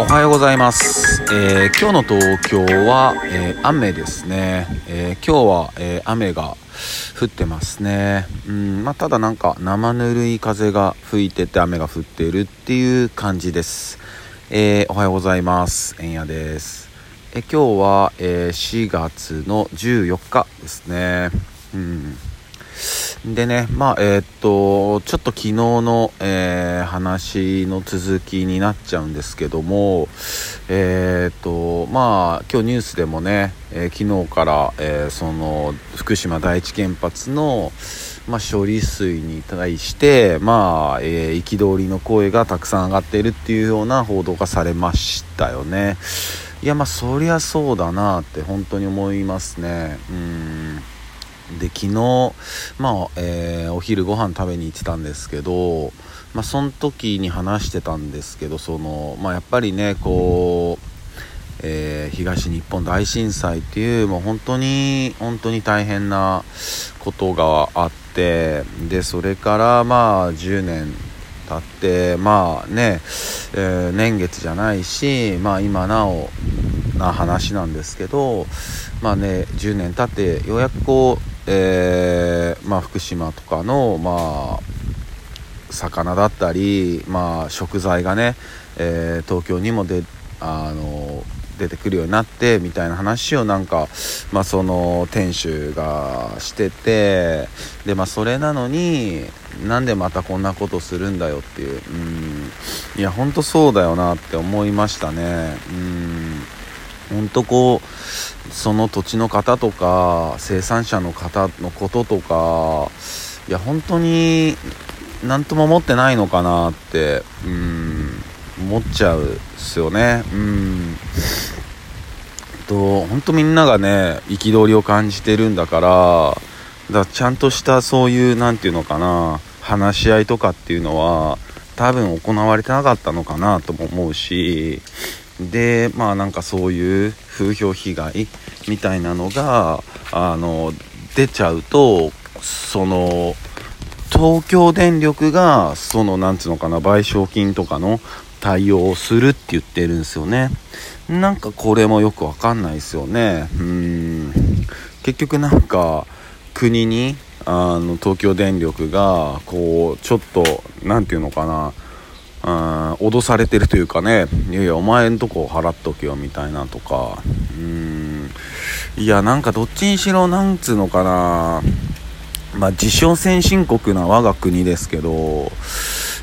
おはようございます、えー、今日の東京は、えー、雨ですね、えー、今日は、え雨が降ってますね。うんまあ、ただなんか生ぬるい風が吹いてて雨が降っているっていう感じです、えおはようございます。えんやです。え今日は、え4月の14日ですね。うん。でね、まあ、えー、っと、ちょっと昨日の、えー、話の続きになっちゃうんですけども、えー、っと、まあ、今日ニュースでもね、え昨日から、えその、福島第一原発の、まあ、処理水に対して、まあ、え憤りの声がたくさん上がっているっていうような報道がされましたよね。いや、まあ、そりゃそうだなって本当に思いますね。うん。で昨日、まあえー、お昼ご飯食べに行ってたんですけど、まあ、その時に話してたんですけどその、まあ、やっぱりねこう、えー、東日本大震災っていうもう本当に本当に大変なことがあってでそれからまあ10年経ってまあね、えー、年月じゃないし、まあ、今なおな話なんですけどまあね10年経ってようやくこうえー、まあ、福島とかの、まあ、魚だったり、まあ、食材がね、えー、東京にもであの出てくるようになってみたいな話をなんか、まあ、その店主がしててで、まあ、それなのになんでまたこんなことするんだよっていううんいや本当そうだよなって思いましたね。うん。本当こうその土地の方とか生産者の方のこととかいや本当に何とも思ってないのかなってうん思っちゃうっすよね。うん。と本当みんながね憤りを感じてるんだからだちゃんとしたそういう何て言うのかな話し合いとかっていうのは多分行われてなかったのかなとも思うしでまあなんかそういう風評被害みたいなのがあの出ちゃうとその東京電力がそのなんつうのかな賠償金とかの対応をするって言ってるんですよね。なんかこれもよくわかんないですよね。うん。結局なんか国にあの東京電力がこうちょっと何て言うのかなあ脅されてるというかねいやいやお前んとこ払っとけよみたいなとかうんいやなんかどっちにしろなんつうのかなまあ自称先進国な我が国ですけど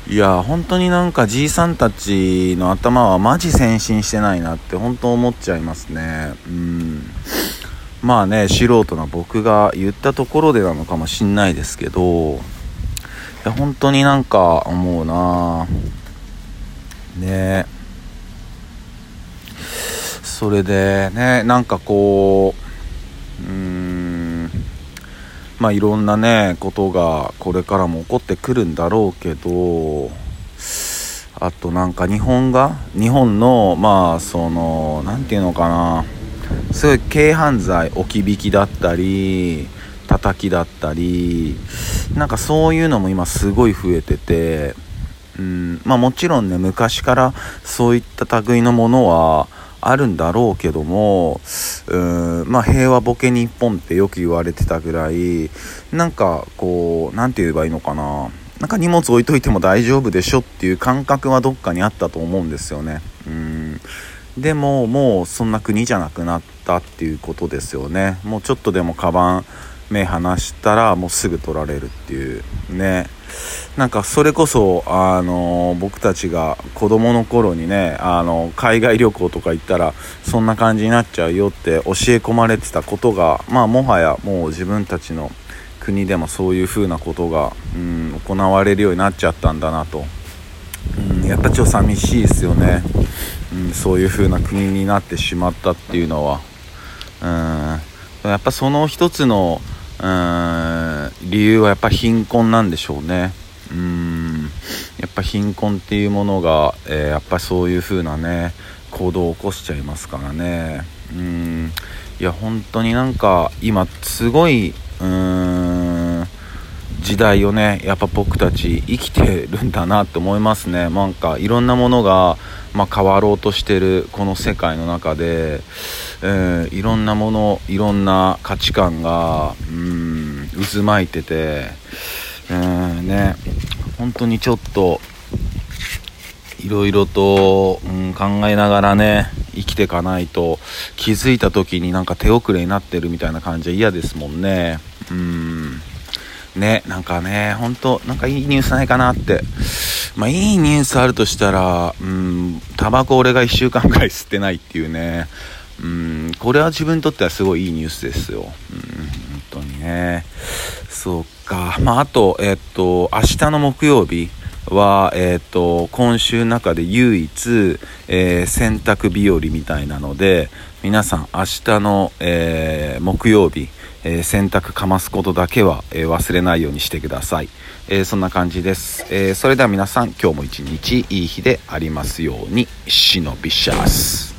いや本当になんかじいさんたちの頭はマジ先進してないなって本当思っちゃいますね。うん。まあね素人な僕が言ったところでなのかもしんないですけどいや本当になんか思うな。ね。それでねなんかこううんまあいろんなねことがこれからも起こってくるんだろうけどあとなんか日本が日本のまあその何て言うのかなすごい軽犯罪置き引きだったり叩きだったりなんかそういうのも今すごい増えててうん。まあ、もちろんね昔からそういった類のものはあるんだろうけどもうん、まあ、平和ボケ日本ってよく言われてたぐらいなんかこう何て言えばいいのかな。なんか荷物置いといても大丈夫でしょっていう感覚はどっかにあったと思うんですよね。うん。でももうそんな国じゃなくなったっていうことですよね。もうちょっとでもカバン目離したらもうすぐ取られるっていうね。なんかそれこそ、あの僕たちが子供の頃にね、あの海外旅行とか行ったらそんな感じになっちゃうよって教え込まれてたことが、まあ、もはやもう自分たちの国でもそういう風なことが、うん、行われるようになっちゃったんだなと、うん、やっぱちょっと寂しいですよね、うん、そういう風な国になってしまったっていうのは、うん、やっぱその一つのうん理由はやっぱ貧困なんでしょうね。うん。やっぱ貧困っていうものが、えー、やっぱそういう風なね行動を起こしちゃいますからね。うん。いや本当になんか今すごいうん時代をねやっぱ僕たち生きてるんだなって思いますね。なんかいろんなものが、まあ、変わろうとしてるこの世界の中で、えー、いろんなものいろんな価値観がうん渦巻いててうんね本当にちょっといろいろと、うん、考えながらね生きていかないと気づいた時になんか手遅れになってるみたいな感じは嫌ですもんね。うん。ねなんかね本当なんかいいニュースないかなって。まあいいニュースあるとしたらうんタバコ俺が1週間ぐらい吸ってないっていうね。うんこれは自分にとってはすごいいいニュースですようん本当にねそうかまああとえっと明日の木曜日は、えっ、と、今週の中で唯一、えー、洗濯日和みたいなので、皆さん明日の、えー、木曜日、え洗濯かますことだけは、え忘れないようにしてください。えそんな感じです。えそれでは皆さん、今日も一日いい日でありますように、忍びシャス。